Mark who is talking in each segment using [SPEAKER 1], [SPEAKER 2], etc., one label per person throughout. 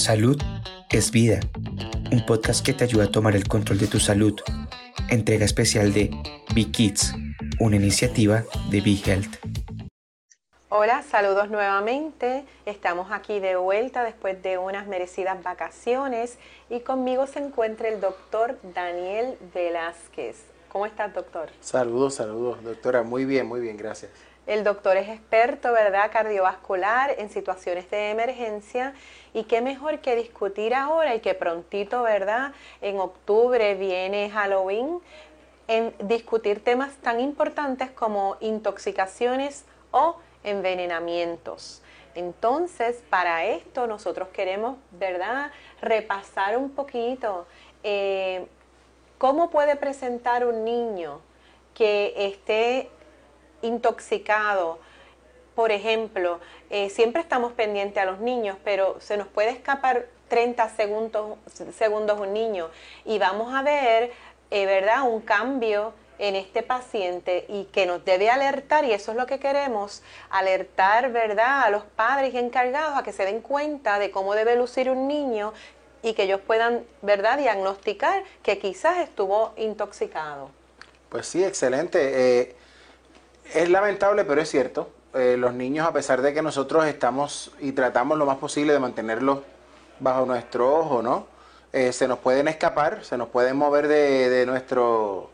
[SPEAKER 1] Salud es vida, un podcast que te ayuda a tomar el control de tu salud. Entrega especial de Be Kids, una iniciativa de Be Health.
[SPEAKER 2] Hola, saludos nuevamente. Estamos aquí de vuelta después de unas merecidas vacaciones y conmigo se encuentra el doctor Daniel Velázquez. ¿Cómo estás, doctor?
[SPEAKER 3] Saludos, saludos, doctora. Muy bien, muy bien, gracias.
[SPEAKER 2] El doctor es experto, ¿verdad?, cardiovascular en situaciones de emergencia y qué mejor que discutir ahora y que prontito, ¿verdad?, en octubre viene Halloween, en discutir temas tan importantes como intoxicaciones o envenenamientos. Entonces, para esto nosotros queremos, ¿verdad?, repasar un poquito eh, cómo puede presentar un niño que esté intoxicado. Por ejemplo, eh, siempre estamos pendientes a los niños, pero se nos puede escapar 30 segundos, segundos un niño y vamos a ver, eh, ¿verdad?, un cambio en este paciente y que nos debe alertar, y eso es lo que queremos, alertar, ¿verdad?, a los padres y encargados a que se den cuenta de cómo debe lucir un niño y que ellos puedan, ¿verdad?, diagnosticar que quizás estuvo intoxicado.
[SPEAKER 3] Pues sí, excelente. Eh, es lamentable, pero es cierto. Eh, los niños, a pesar de que nosotros estamos y tratamos lo más posible de mantenerlos bajo nuestro ojo, ¿no? Eh, se nos pueden escapar, se nos pueden mover de, nuestro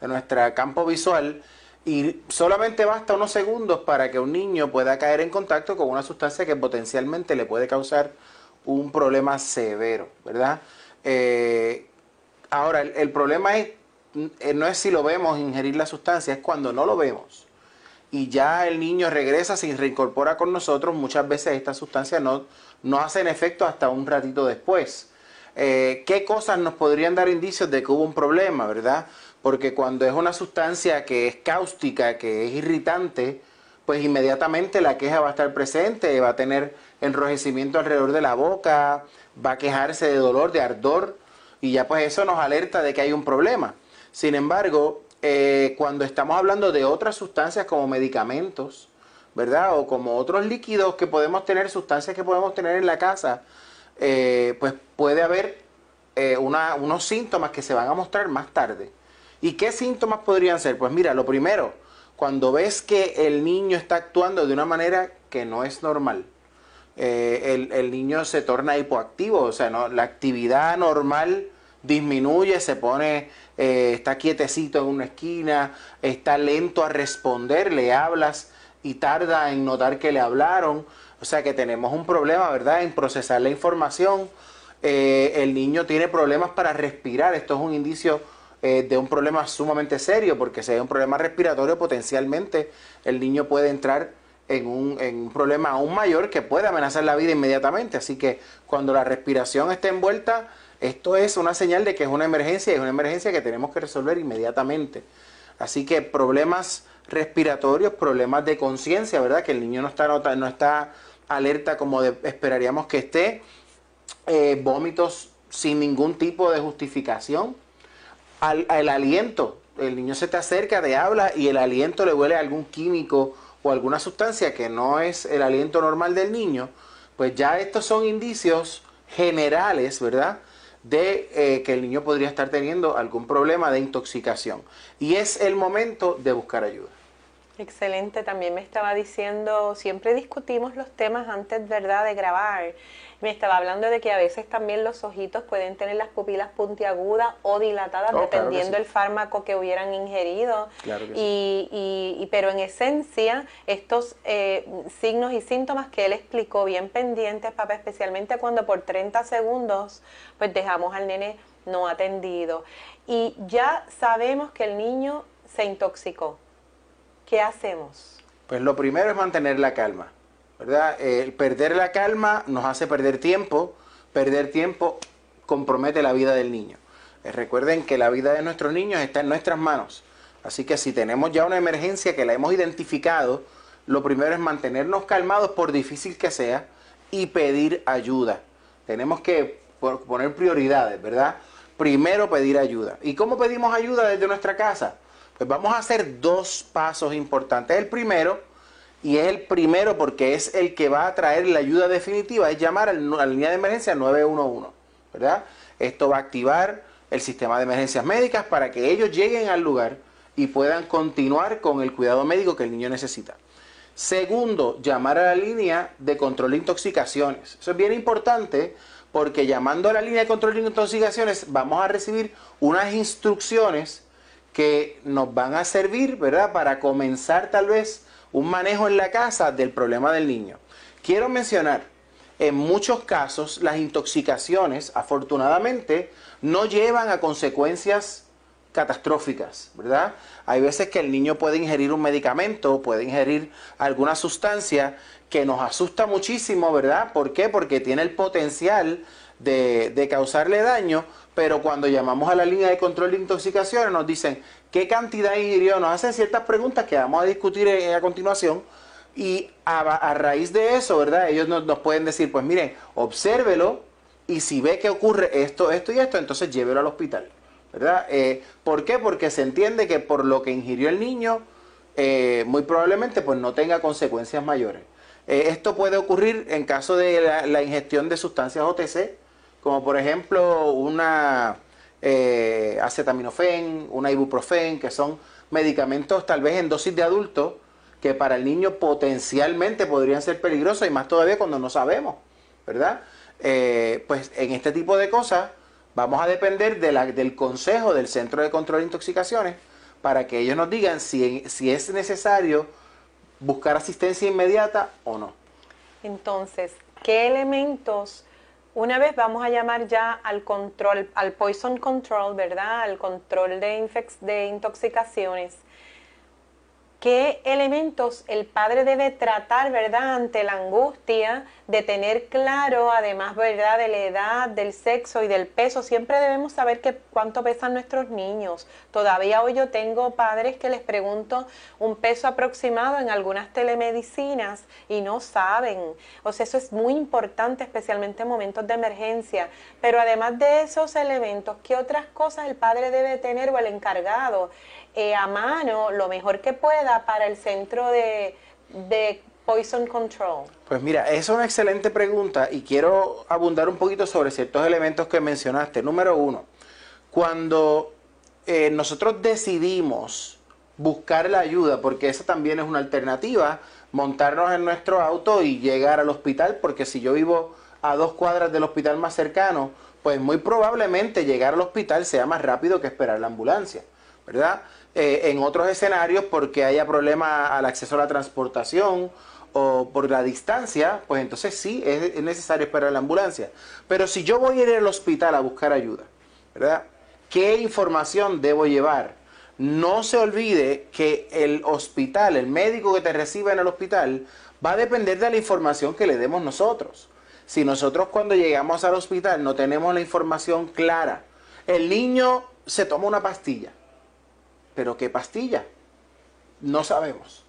[SPEAKER 3] de nuestro campo visual y solamente basta unos segundos para que un niño pueda caer en contacto con una sustancia que potencialmente le puede causar un problema severo, ¿verdad? Eh, ahora, el, problema es, no es si lo vemos ingerir la sustancia, es cuando no lo vemos y ya el niño regresa, se reincorpora con nosotros, muchas veces estas sustancias no, no hacen efecto hasta un ratito después. Eh, ¿Qué cosas nos podrían dar indicios de que hubo un problema, verdad? Porque cuando es una sustancia que es cáustica, que es irritante, pues inmediatamente la queja va a estar presente, va a tener enrojecimiento alrededor de la boca, va a quejarse de dolor, de ardor, y ya pues eso nos alerta de que hay un problema. Sin embargo, eh, cuando estamos hablando de otras sustancias como medicamentos, ¿verdad? O como otros líquidos que podemos tener, sustancias que podemos tener en la casa, eh, pues puede haber eh, unos síntomas que se van a mostrar más tarde. ¿Y qué síntomas podrían ser? Pues mira, lo primero, cuando ves que el niño está actuando de una manera que no es normal, el, niño se torna hipoactivo, o sea, la actividad normal disminuye, se pone, eh, está quietecito en una esquina, está lento a responder, le hablas y tarda en notar que le hablaron. O sea que tenemos un problema, ¿verdad?, en procesar la información. Eh, el niño tiene problemas para respirar. Esto es un indicio eh, de un problema sumamente serio, porque si hay un problema respiratorio, potencialmente el niño puede entrar en un, en un, problema aún mayor que puede amenazar la vida inmediatamente. Así que cuando la respiración esté envuelta, esto es una señal de que es una emergencia y es una emergencia que tenemos que resolver inmediatamente. Así que problemas respiratorios, problemas de conciencia, ¿verdad? Que el niño no está, no está alerta como esperaríamos que esté. Eh, vómitos sin ningún tipo de justificación. Al, el aliento, el niño se te acerca, te habla y el aliento le huele a algún químico o alguna sustancia que no es el aliento normal del niño, pues ya estos son indicios generales, ¿verdad? De eh, que el niño podría estar teniendo algún problema de intoxicación. Y es el momento de buscar ayuda.
[SPEAKER 2] Excelente, también me estaba diciendo, siempre discutimos los temas antes, ¿verdad?, de grabar. Me estaba hablando de que a veces también los ojitos pueden tener las pupilas puntiagudas o dilatadas oh, dependiendo del fármaco que hubieran ingerido. y, y, pero en esencia, estos eh, signos y síntomas que él explicó bien pendientes, papá, especialmente cuando por 30 segundos pues dejamos al nene no atendido. Y ya sabemos que el niño se intoxicó. ¿Qué hacemos?
[SPEAKER 3] Pues lo primero es mantener la calma. ¿Verdad? El perder la calma nos hace perder tiempo, perder tiempo compromete la vida del niño. Eh, recuerden que la vida de nuestros niños está en nuestras manos, así que si tenemos ya una emergencia que la hemos identificado, lo primero es mantenernos calmados por difícil que sea y pedir ayuda. Tenemos que poner prioridades, ¿verdad? Primero pedir ayuda. ¿Y cómo pedimos ayuda desde nuestra casa? Pues vamos a hacer dos pasos importantes. El primero y es el primero porque es el que va a traer la ayuda definitiva, es llamar a la línea de emergencia 911, ¿verdad? Esto va a activar el sistema de emergencias médicas para que ellos lleguen al lugar y puedan continuar con el cuidado médico que el niño necesita. Segundo, llamar a la línea de control de intoxicaciones. Eso es bien importante porque llamando a la línea de control de intoxicaciones vamos a recibir unas instrucciones que nos van a servir, ¿verdad? Para comenzar tal vez un manejo en la casa del problema del niño. Quiero mencionar, en muchos casos las intoxicaciones, afortunadamente, no llevan a consecuencias catastróficas, ¿verdad? Hay veces que el niño puede ingerir un medicamento, puede ingerir alguna sustancia que nos asusta muchísimo, ¿verdad? ¿Por qué? Porque tiene el potencial de, de, causarle daño, pero cuando llamamos a la línea de control de intoxicaciones nos dicen qué cantidad ingirió, nos hacen ciertas preguntas que vamos a discutir a continuación y a, raíz de eso, ¿verdad? Ellos nos, pueden decir, pues miren, obsérvelo y si ve que ocurre esto, esto y esto, entonces llévelo al hospital, ¿verdad? Eh, ¿Por qué? Porque se entiende que por lo que ingirió el niño, eh, muy probablemente pues no tenga consecuencias mayores. Eh, esto puede ocurrir en caso de la ingestión de sustancias OTC, como por ejemplo una eh, acetaminofén, una ibuprofen, que son medicamentos tal vez en dosis de adulto que para el niño potencialmente podrían ser peligrosos y más todavía cuando no sabemos, ¿verdad? Eh, pues en este tipo de cosas vamos a depender del consejo del Centro de Control de Intoxicaciones para que ellos nos digan si, si es necesario buscar asistencia inmediata o no.
[SPEAKER 2] Entonces, ¿qué elementos una vez vamos a llamar ya al control, al poison control, ¿verdad? Al control de, de intoxicaciones. ¿Qué elementos el padre debe tratar, verdad, ante la angustia de tener claro, además, verdad, de la edad, del sexo y del peso? Siempre debemos saber cuánto pesan nuestros niños. Todavía hoy yo tengo padres que les pregunto un peso aproximado en algunas telemedicinas y no saben. O sea, eso es muy importante, especialmente en momentos de emergencia. Pero además de esos elementos, ¿qué otras cosas el padre debe tener o el encargado? Eh, a mano lo mejor que pueda para el centro de, Poison Control?
[SPEAKER 3] Pues mira, es una excelente pregunta y quiero abundar un poquito sobre ciertos elementos que mencionaste. Número uno, cuando eh, nosotros decidimos buscar la ayuda, porque esa también es una alternativa, montarnos en nuestro auto y llegar al hospital, porque si yo vivo a dos cuadras del hospital más cercano, pues muy probablemente llegar al hospital sea más rápido que esperar la ambulancia, ¿verdad? Eh, en otros escenarios porque haya problema al acceso a la transportación o por la distancia, pues entonces sí es, necesario esperar la ambulancia. Pero si yo voy a ir al hospital a buscar ayuda, ¿verdad? ¿Qué información debo llevar? No se olvide que el hospital, el médico que te reciba en el hospital, va a depender de la información que le demos nosotros. Si nosotros cuando llegamos al hospital no tenemos la información clara, el niño se toma una pastilla pero ¿qué pastilla? No sabemos.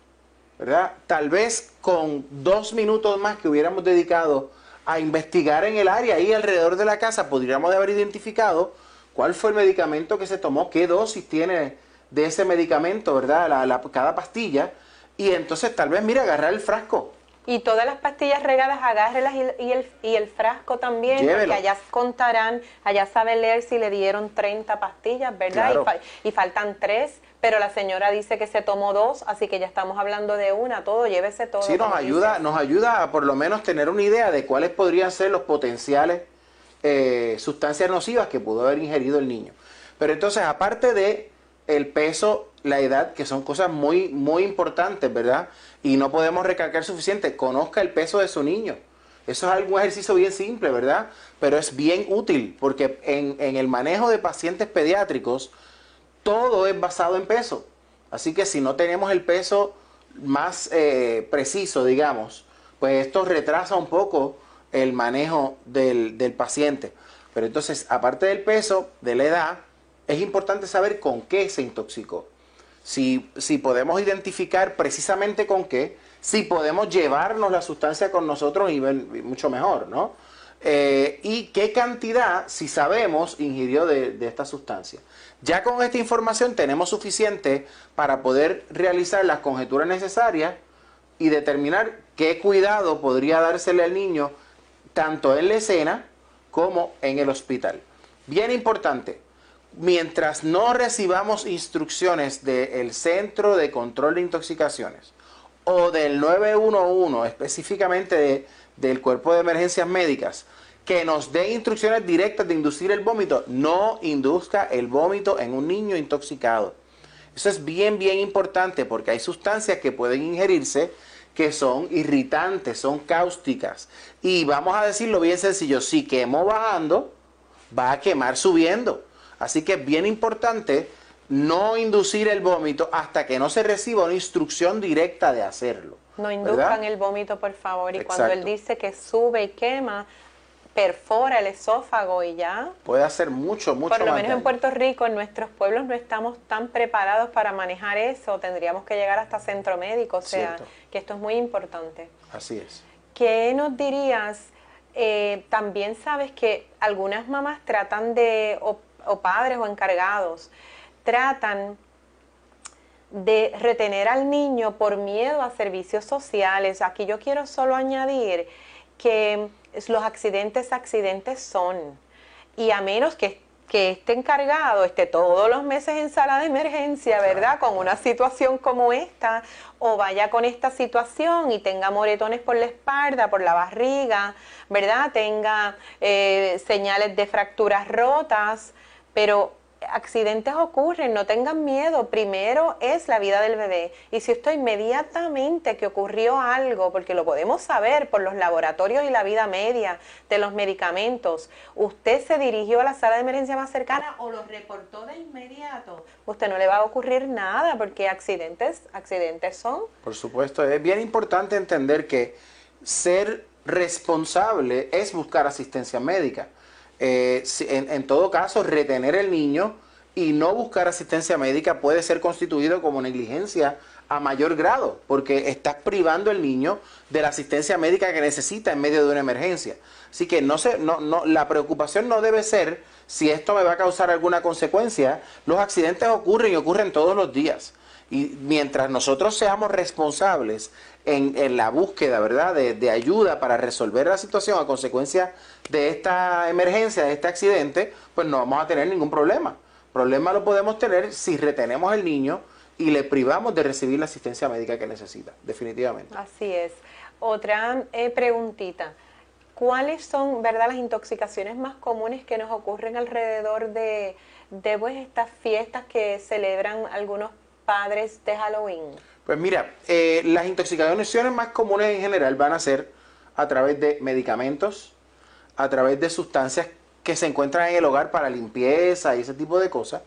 [SPEAKER 3] ¿Verdad? Tal vez con dos minutos más que hubiéramos dedicado a investigar en el área y alrededor de la casa, podríamos haber identificado cuál fue el medicamento que se tomó, qué dosis tiene de ese medicamento, ¿verdad? La, cada pastilla. Y entonces tal vez, mira, agarrar el frasco.
[SPEAKER 2] Y todas las pastillas regadas, agárrelas y, el, y el frasco también, porque allá contarán, allá saben leer si le dieron 30 pastillas, ¿verdad? Y, y, faltan tres, pero la señora dice que se tomó dos, así que ya estamos hablando de una, todo, llévese todo.
[SPEAKER 3] Sí, nos ayuda, nos ayuda a por lo menos tener una idea de cuáles podrían ser los potenciales eh, sustancias nocivas que pudo haber ingerido el niño. Pero entonces, aparte de el peso, la edad, que son cosas muy, muy importantes, ¿verdad? Y no podemos recalcar suficiente, conozca el peso de su niño. Eso es algún ejercicio bien simple, ¿verdad? Pero es bien útil, porque en, el manejo de pacientes pediátricos, todo es basado en peso. Así que si no tenemos el peso más eh, preciso, digamos, pues esto retrasa un poco el manejo del, paciente. Pero entonces, aparte del peso, de la edad, es importante saber con qué se intoxicó. Si, si podemos identificar precisamente con qué, si podemos llevarnos la sustancia con nosotros, y mucho mejor, ¿no? Eh, y qué cantidad, si sabemos, ingirió de, de, esta sustancia. Ya con esta información tenemos suficiente para poder realizar las conjeturas necesarias y determinar qué cuidado podría dársele al niño tanto en la escena como en el hospital. Bien importante, mientras no recibamos instrucciones del Centro de Control de Intoxicaciones o del 911, específicamente del Cuerpo de Emergencias Médicas, que nos dé instrucciones directas de inducir el vómito, no induzca el vómito en un niño intoxicado. Eso es bien, bien importante porque hay sustancias que pueden ingerirse que son irritantes, son cáusticas. Y vamos a decirlo bien sencillo, si quemo bajando, va a quemar subiendo. Así que es bien importante no inducir el vómito hasta que no se reciba una instrucción directa de hacerlo.
[SPEAKER 2] No induzcan el vómito, por favor. Y cuando él dice que sube y quema, perfora el esófago y ya.
[SPEAKER 3] Puede hacer mucho, mucho
[SPEAKER 2] Por lo menos en Puerto Rico, en nuestros pueblos no estamos tan preparados para manejar eso. Tendríamos que llegar hasta centro médico, o sea, que esto es muy importante.
[SPEAKER 3] Así es.
[SPEAKER 2] ¿Qué nos dirías? Eh, también sabes que algunas mamás tratan de, o, o padres o encargados, tratan de retener al niño por miedo a servicios sociales. Aquí yo quiero solo añadir que los accidentes accidentes son. Y a menos que, que esté encargado, esté todos los meses en sala de emergencia, ¿verdad? Con una situación como esta, o vaya con esta situación y tenga moretones por la espalda, por la barriga, ¿verdad? Tenga eh, señales de fracturas rotas, pero accidentes ocurren, no tengan miedo, primero es la vida del bebé. Y si esto inmediatamente que ocurrió algo, porque lo podemos saber por los laboratorios y la vida media de los medicamentos, usted se dirigió a la sala de emergencia más cercana o lo reportó de inmediato, usted no le va a ocurrir nada porque accidentes, accidentes son.
[SPEAKER 3] Por supuesto, es bien importante entender que ser responsable es buscar asistencia médica. Eh, en, todo caso, retener el niño y no buscar asistencia médica puede ser constituido como negligencia a mayor grado, porque estás privando al niño de la asistencia médica que necesita en medio de una emergencia. Así que no se, no, no, la preocupación no debe ser si esto me va a causar alguna consecuencia. Los accidentes ocurren y ocurren todos los días. Y mientras nosotros seamos responsables en, la búsqueda, ¿verdad?, de, ayuda para resolver la situación a consecuencia de esta emergencia, de este accidente, pues no vamos a tener ningún problema. Problema lo podemos tener si retenemos el niño y le privamos de recibir la asistencia médica que necesita, definitivamente.
[SPEAKER 2] Así es. Otra eh, preguntita. ¿Cuáles son, verdad, las intoxicaciones más comunes que nos ocurren alrededor de, de pues, estas fiestas que celebran algunos padres de Halloween?
[SPEAKER 3] Pues mira, eh, las intoxicaciones más comunes en general van a ser a través de medicamentos, a través de sustancias que se encuentran en el hogar para limpieza y ese tipo de cosas.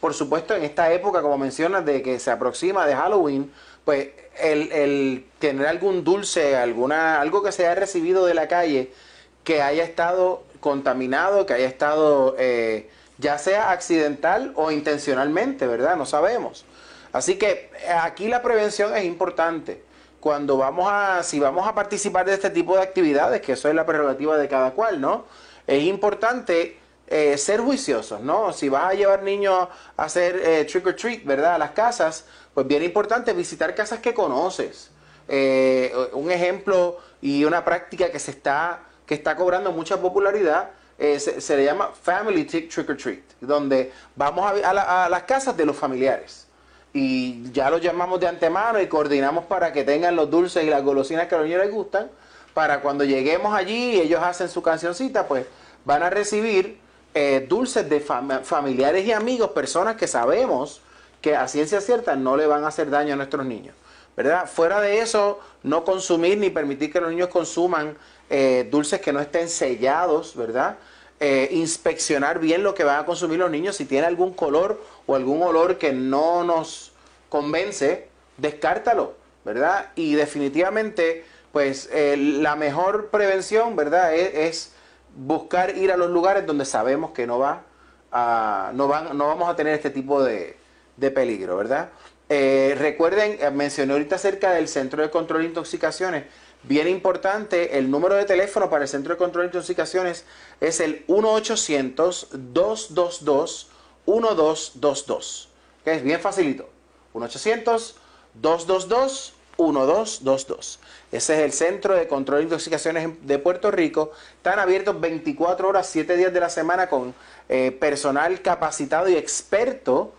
[SPEAKER 3] Por supuesto, en esta época, como mencionas, de que se aproxima de Halloween, pues el, tener algún dulce, alguna, algo que se haya recibido de la calle, que haya estado contaminado, que haya estado eh, ya sea accidental o intencionalmente, ¿verdad? No sabemos. Así que eh, aquí la prevención es importante. Cuando vamos a, si vamos a participar de este tipo de actividades, que eso es la prerrogativa de cada cual, ¿no? Es importante eh, ser juiciosos, ¿no? Si vas a llevar niños a hacer eh, trick or treat, ¿verdad? A las casas, pues bien importante visitar casas que conoces. un ejemplo y una práctica que se está, que está cobrando mucha popularidad se, le llama Family Trick or Treat, donde vamos a las casas de los familiares y ya los llamamos de antemano y coordinamos para que tengan los dulces y las golosinas que a los niños les gustan, para cuando lleguemos allí y ellos hacen su cancioncita, pues van a recibir eh, dulces de familiares y amigos, personas que sabemos que a ciencia cierta no le van a hacer daño a nuestros niños. ¿verdad? Fuera de eso, no consumir ni permitir que los niños consuman eh, dulces que no estén sellados, ¿verdad? Eh, inspeccionar bien lo que van a consumir los niños. Si tiene algún color o algún olor que no nos convence, descártalo, ¿verdad? Y definitivamente, pues eh, la mejor prevención, ¿verdad? Es, buscar ir a los lugares donde sabemos que no va a, no, van, no vamos a tener este tipo de, peligro, ¿verdad? Eh, recuerden, mencioné ahorita acerca del Centro de Control de Intoxicaciones. Bien importante, el número de teléfono para el Centro de Control de Intoxicaciones es el 1-800-222-1222. Que es bien facilito. 1-800-222-1222. 1222. Ese es el Centro de Control de Intoxicaciones de Puerto Rico. Están abiertos 24 horas, 7 días de la semana con eh, personal capacitado y experto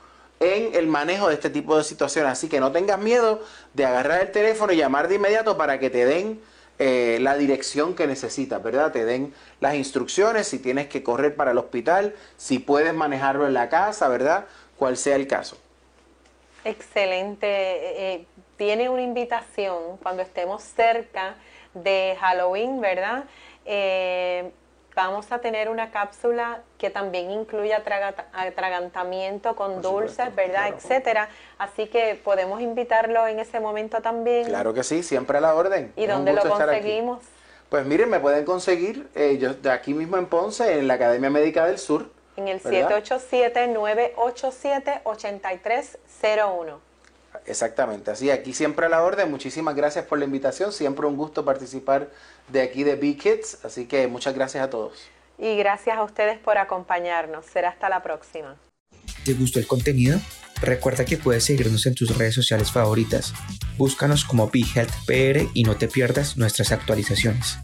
[SPEAKER 3] en el manejo de este tipo de situaciones. Así que no tengas miedo de agarrar el teléfono y llamar de inmediato para que te den eh, la dirección que necesitas, ¿verdad? Te den las instrucciones, si tienes que correr para el hospital, si puedes manejarlo en la casa, ¿verdad? Cual sea el caso.
[SPEAKER 2] Excelente. Eh, tiene una invitación cuando estemos cerca de Halloween, ¿verdad? Eh, vamos a tener una cápsula que también incluye atragantamiento con dulces, ¿verdad? Etcétera. Así que podemos invitarlo en ese momento también.
[SPEAKER 3] Claro que sí, siempre a la orden.
[SPEAKER 2] ¿Y dónde lo conseguimos?
[SPEAKER 3] Pues miren, me pueden conseguir eh, yo, de aquí mismo en Ponce, en la Academia Médica del Sur.
[SPEAKER 2] En el 787-987-8301.
[SPEAKER 3] Exactamente, así aquí siempre a la orden. Muchísimas gracias por la invitación. Siempre un gusto participar de aquí de Big Kids. Así que muchas gracias a todos.
[SPEAKER 2] Y gracias a ustedes por acompañarnos. Será hasta la próxima.
[SPEAKER 1] ¿Te gustó el contenido? Recuerda que puedes seguirnos en tus redes sociales favoritas. Búscanos como Big Health PR y no te pierdas nuestras actualizaciones.